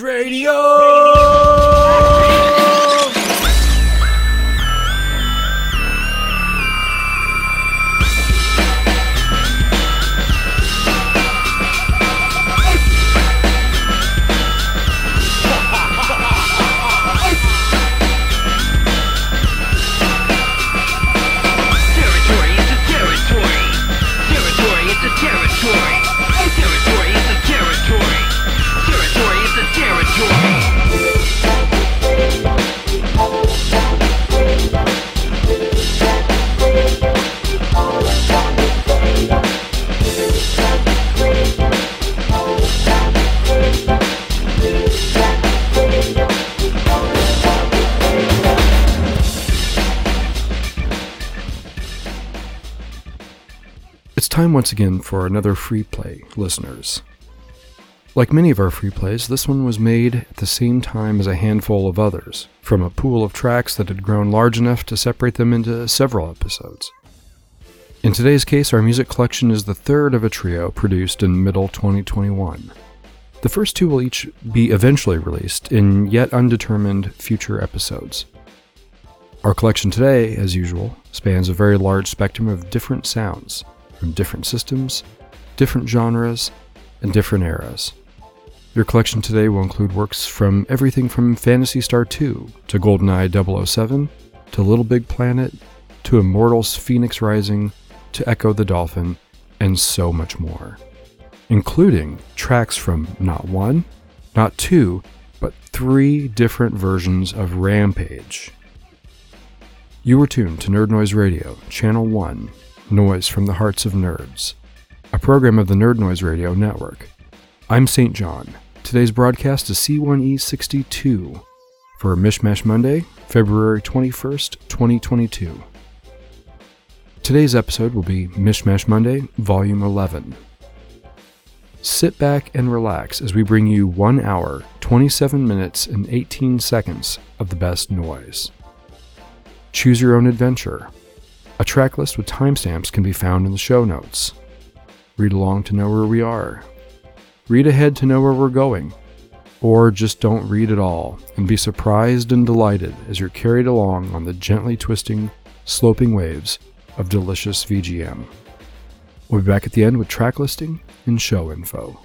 Radio. Time once again for another free play, listeners. Like many of our free plays, this one was made at the same time as a handful of others, from a pool of tracks that had grown large enough to separate them into several episodes. In today's case, our music collection is the third of a trio produced in middle 2021. The first two will each be eventually released in yet undetermined future episodes. Our collection today, as usual, spans a very large spectrum of different sounds from different systems, different genres, and different eras. Your collection today will include works from everything from Phantasy Star 2 to GoldenEye 007 to Little Big Planet to Immortals Phoenix Rising to Ecco the Dolphin, and so much more, including tracks from not one, not two, but three different versions of Rampage. You were tuned to Nerd Noise Radio, Channel 1, Noise from the Hearts of Nerds, a program of the Nerd Noise Radio Network. I'm St. John. Today's broadcast is C1E62 for Mishmash Monday, February 21st, 2022. Today's episode will be Mishmash Monday, Volume 11. Sit back and relax as we bring you 1 hour, 27 minutes, and 18 seconds of the best noise. Choose your own adventure. A track list with timestamps can be found in the show notes. Read along to know where we are. Read ahead to know where we're going. Or just don't read at all and be surprised and delighted as you're carried along on the gently twisting, sloping waves of delicious VGM. We'll be back at the end with track listing and show info.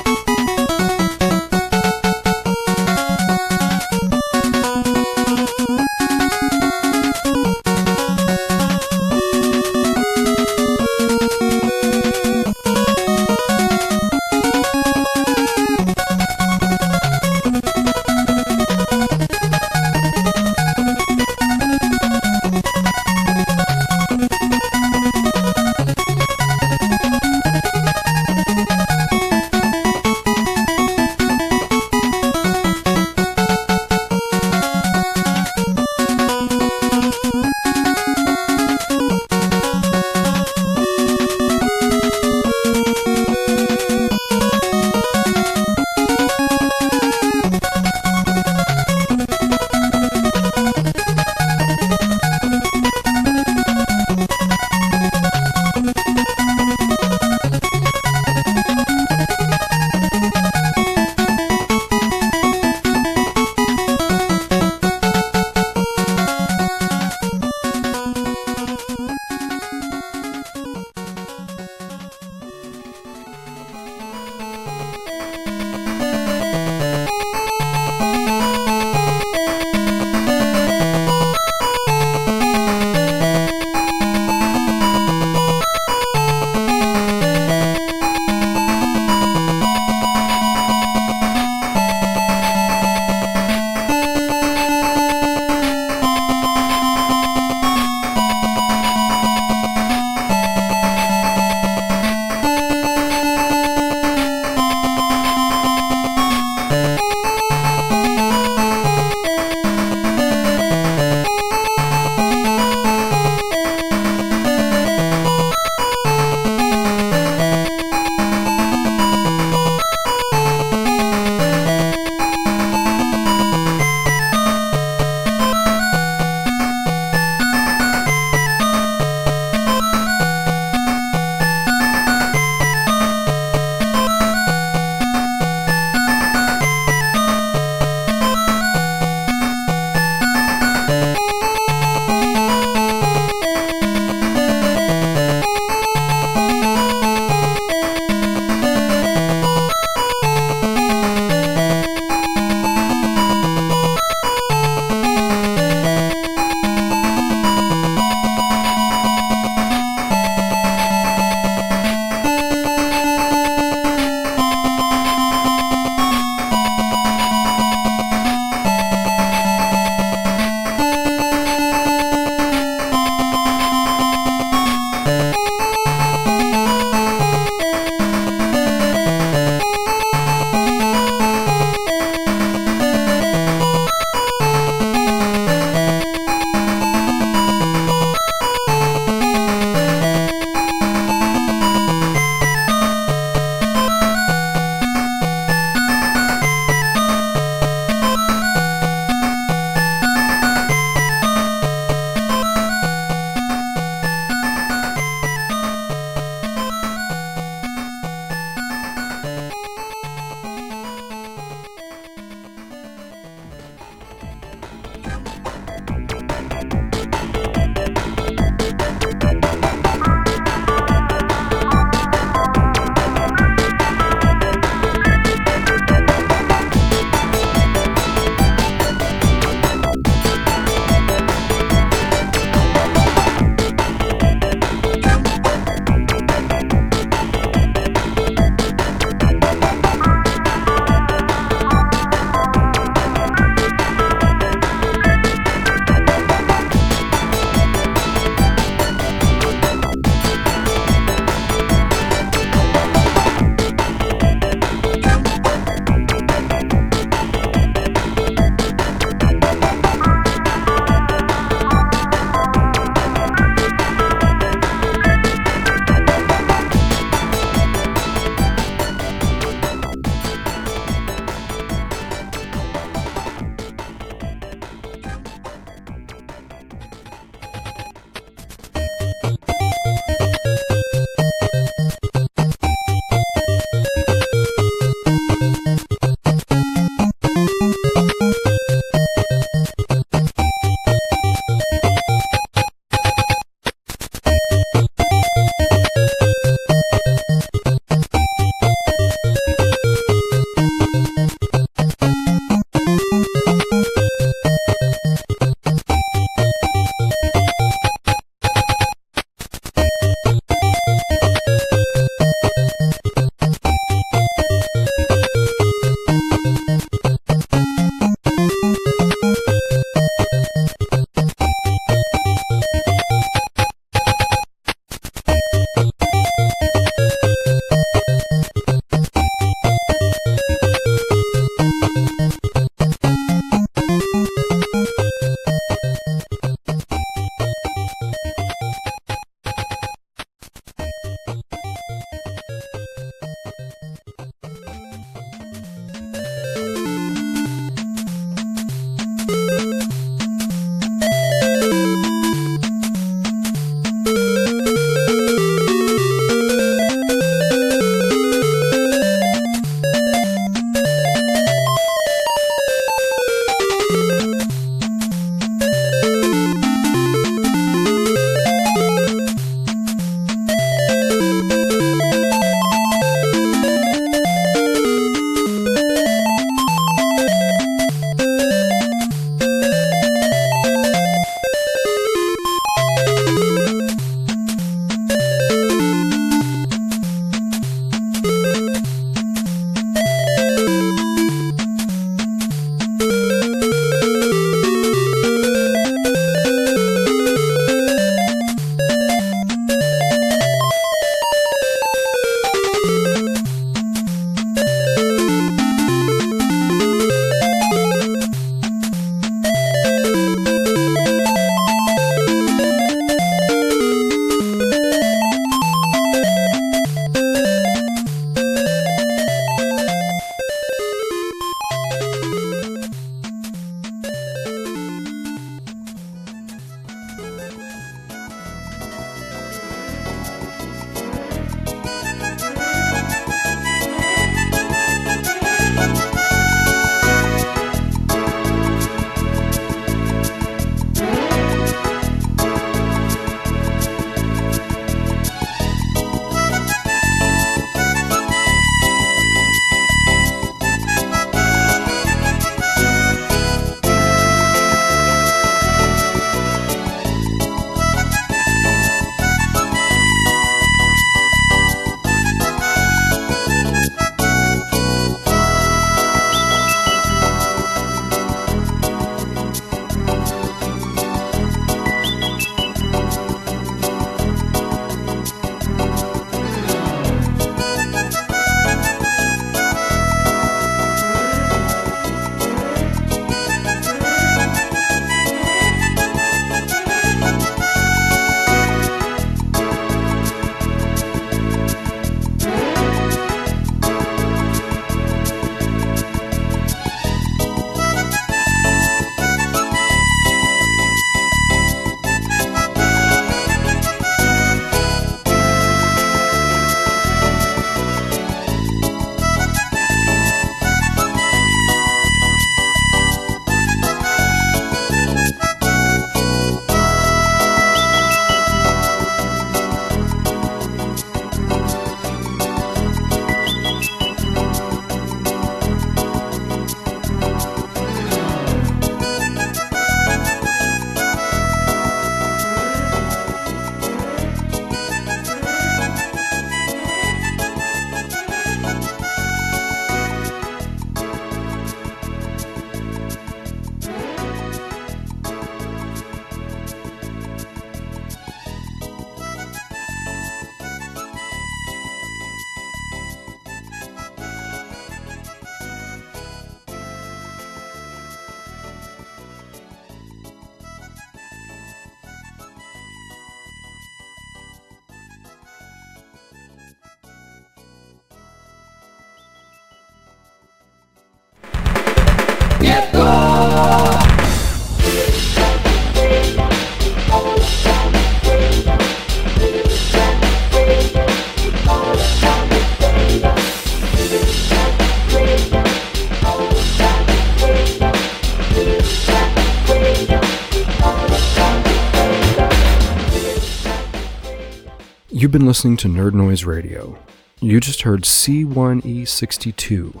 You've been listening to Nerd Noise Radio. You just heard C1E62,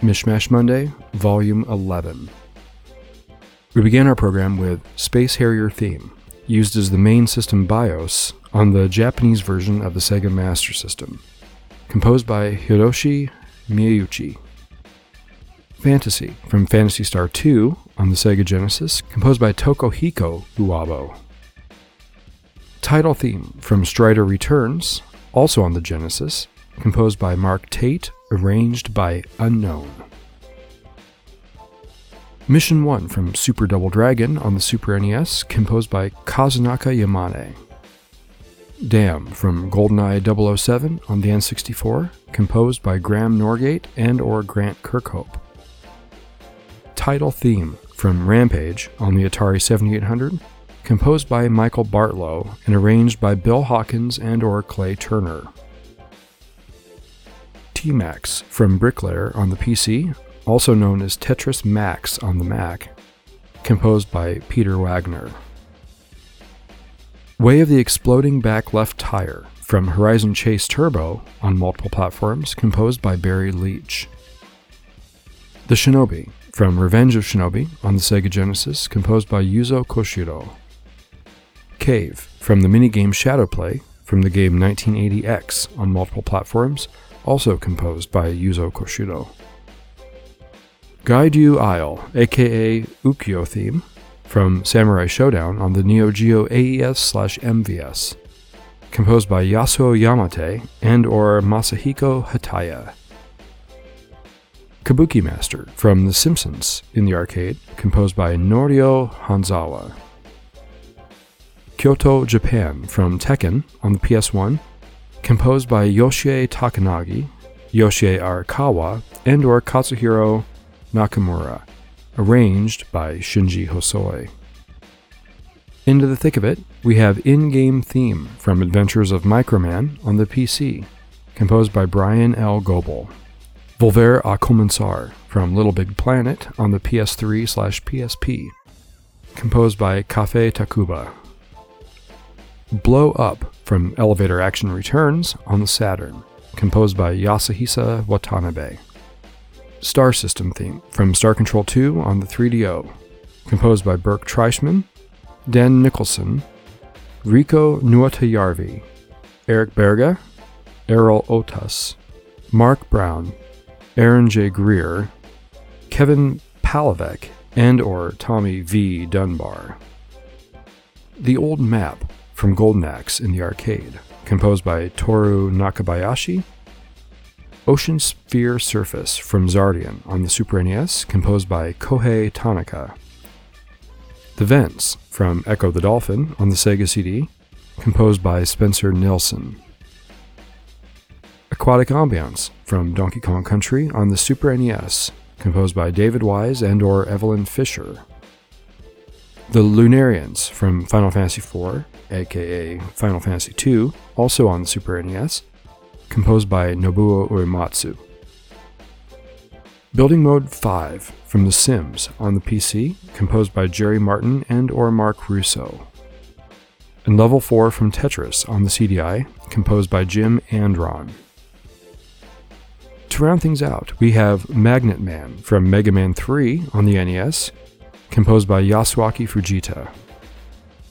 Mishmash Monday, Volume 11. We began our program with Space Harrier theme, used as the main system BIOS on the Japanese version of the Sega Master System, composed by Hiroshi Miyauchi. Fantasy from Phantasy Star 2 on the Sega Genesis, composed by Tokuhiko Uwabo. Title theme from Strider Returns, also on the Genesis, composed by Mark Tate, arranged by Unknown. Mission 1 from Super Double Dragon on the Super NES, composed by Kazunaka Yamane. Dam from GoldenEye 007 on the N64, composed by Graham Norgate and or Grant Kirkhope. Title theme from Rampage on the Atari 7800, composed by Michael Bartlow and arranged by Bill Hawkins and or Clay Turner. T-Max from Bricklayer on the PC, also known as Tetris Max on the Mac, composed by Peter Wagner. Way of the Exploding Back Left Tire from Horizon Chase Turbo on multiple platforms, composed by Barry Leitch. The Shinobi from Revenge of Shinobi on the Sega Genesis, composed by Yuzo Koshiro. Cave from the minigame Shadowplay from the game 198X on multiple platforms, also composed by Yuzo Koshiro. Gairyu Isle, aka Ukyo theme, from Samurai Shodown on the Neo Geo AES slash MVS, composed by Yasuo Yamate and or Masahiko Hataya. Kabuki Master from The Simpsons in the arcade, composed by Norio Hanzawa. Kyoto, Japan from Tekken on the PS1, composed by Yoshie Takayanagi, Yoshie Arakawa, and or Katsuhiro Nakamura, arranged by Shinji Hosoi. Into the thick of it, we have in-game theme from Adventures of Microman on the PC, composed by Brian L. Goebel. Volver a Comenzar from Little Big Planet on the PS3 slash PSP, composed by Café Tacvba. Blow Up from Elevator Action Returns on the Saturn, composed by Yasuhisa Watanabe. Star System theme from Star Control 2 on the 3DO, composed by Burke Trieschmann, Dan Nicholson, Riku Nuottajärvi, Eric Berga, Errol Otus, Mark Brown, Aaron J. Greer, Kevin Palivec, and or Tommy V. Dunbar. The Old Map from Golden Axe in the arcade, composed by Toru Nakabayashi. Ocean Sphere Surface from Xardion on the Super NES, composed by Kohei Tanaka. The Vents from Ecco the Dolphin on the Sega CD, composed by Spencer Nilsen. Aquatic Ambiance from Donkey Kong Country on the Super NES, composed by David Wise and or Eveline Fischer. The Lunarians from Final Fantasy IV, aka Final Fantasy II, also on the Super NES, composed by Nobuo Uematsu. Building Mode 5 from The Sims on the PC, composed by Jerry Martin and or Marc Russo. And Level 4 from Tetris on the CDI, composed by Jim Andron. To round things out, we have Magnet Man from Mega Man 3 on the NES, composed by Yasuaki Fujita.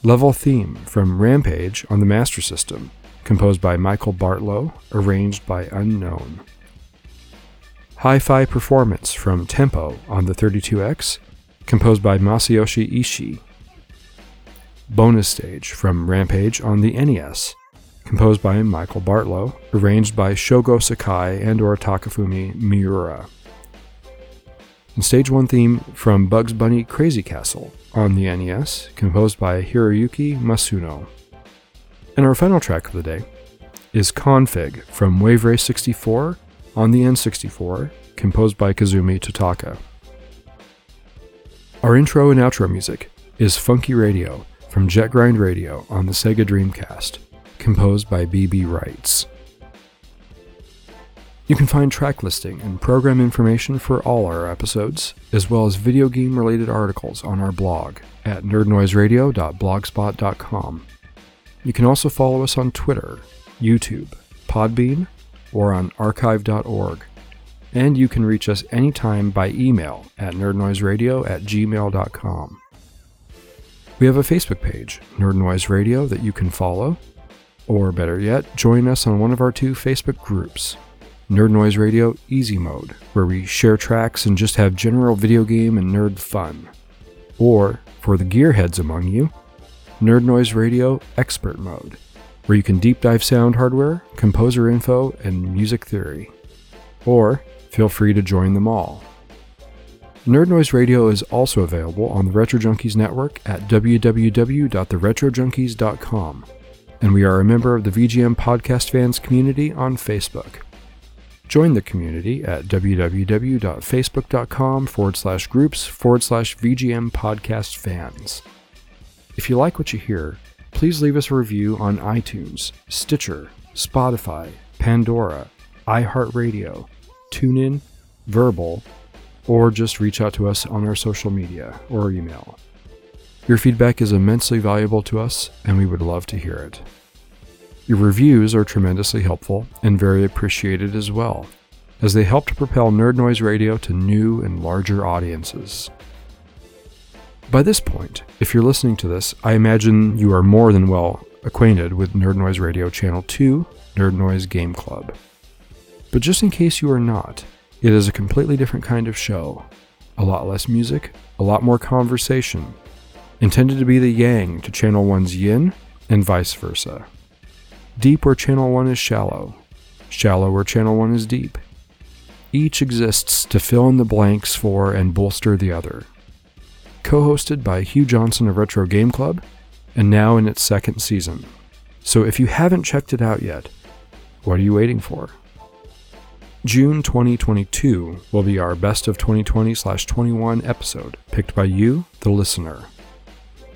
Level Theme from Rampage on the Master System, composed by Michael Bartlow, arranged by Unknown. Hi Fi Performance from Tempo on the 32X, composed by Masayoshi Ishii. Bonus Stage from Rampage on the NES, composed by Michael Bartlow, arranged by Shogo Sakai and or Takafumi Miura. Stage 1 theme from Bugs Bunny Crazy Castle on the NES, composed by Hiroyuki Masuno. And our final track of the day is Config from Wave Race 64 on the N64, composed by Kazumi Totaka. Our intro and outro music is Funky Radio from Jet Grind Radio on the Sega Dreamcast, composed by BB Rights. You can find track listing and program information for all our episodes, as well as video game related articles on our blog at nerdnoiseradio.blogspot.com. You can also follow us on Twitter YouTube, Podbean, or on archive.org. And you can reach us anytime by email at nerdnoiseradio at gmail.com. We have a Facebook page, Nerd Noise Radio, that you can follow, or better yet, join us on one of our two Facebook groups, Nerd Noise Radio Easy Mode, where we share tracks and just have general video game and nerd fun. Or, for the gearheads among you, Nerd Noise Radio Expert Mode, where you can deep dive sound hardware, composer info, and music theory. Or, feel free to join them all. Nerd Noise Radio is also available on the Retro Junkies network at www.theretrojunkies.com, and we are a member of the VGM Podcast Fans community on Facebook. Join the community at www.facebook.com forward slash groups forward slash VGM Podcast Fans. If you like what you hear, please leave us a review on iTunes, Stitcher, Spotify, Pandora, iHeartRadio, TuneIn, Verbal, or just reach out to us on our social media or email. Your feedback is immensely valuable to us, and we would love to hear it. Your reviews are tremendously helpful and very appreciated as well, as they help to propel Nerd Noise Radio to new and larger audiences. By this point, if you're listening to this, I imagine you are more than well acquainted with Nerd Noise Radio Channel 2, Nerd Noise Game Club. But just in case you are not, it is a completely different kind of show. A lot less music, a lot more conversation, intended to be the yang to Channel 1's yin, and vice versa. Deep where Channel 1 is shallow, shallow where Channel 1 is deep. Each exists to fill in the blanks for and bolster the other co hosted by Hugh Johnson of Retro Game Club, and now in its second season. So if you haven't checked it out yet, what are you waiting for? June 2022 will be our best of 2020 21 episode, picked by you, the listener.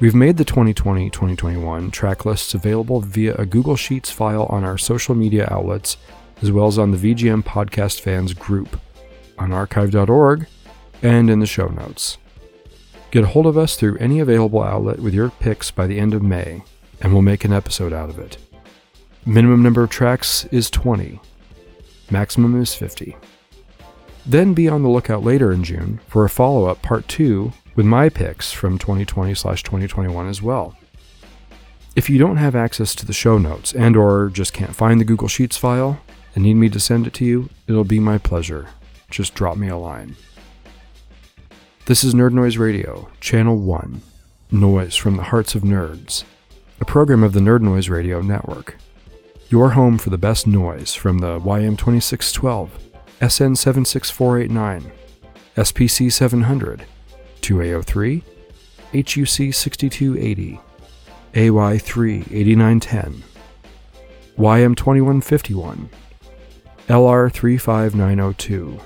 We've made the 2020 2021 track lists available via a Google Sheets file on our social media outlets, as well as on the VGM Podcast Fans group, on archive.org, and in the show notes. Get a hold of us through any available outlet with your picks by the end of May, and we'll make an episode out of it. Minimum number of tracks is 20, maximum is 50. Then be on the lookout later in June for a follow up part 2 with my picks from 2020 slash 2021 as well. If you don't have access to the show notes and or just can't find the Google Sheets file and need me to send it to you, it'll be my pleasure. Just drop me a line. This is Nerd Noise Radio, Channel 1, Noise from the Hearts of Nerds, a program of the Nerd Noise Radio Network. Your home for the best noise from the YM2612, SN76489, SPC 700, 2A03, HUC 6280, AY3 8910, YM2151, LR 35902,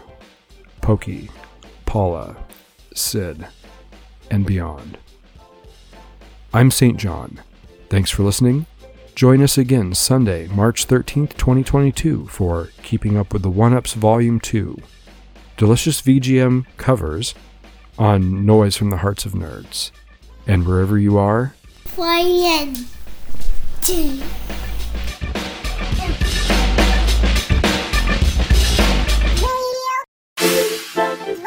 Pokey, Paula, Sid, and beyond. I'm St. John. Thanks for listening. Join us again Sunday, March 13th, 2022 for Keeping Up with the One Ups Volume 2. Delicious VGM covers on Noise from the Hearts of Nerds. And wherever you are, play.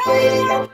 Radio,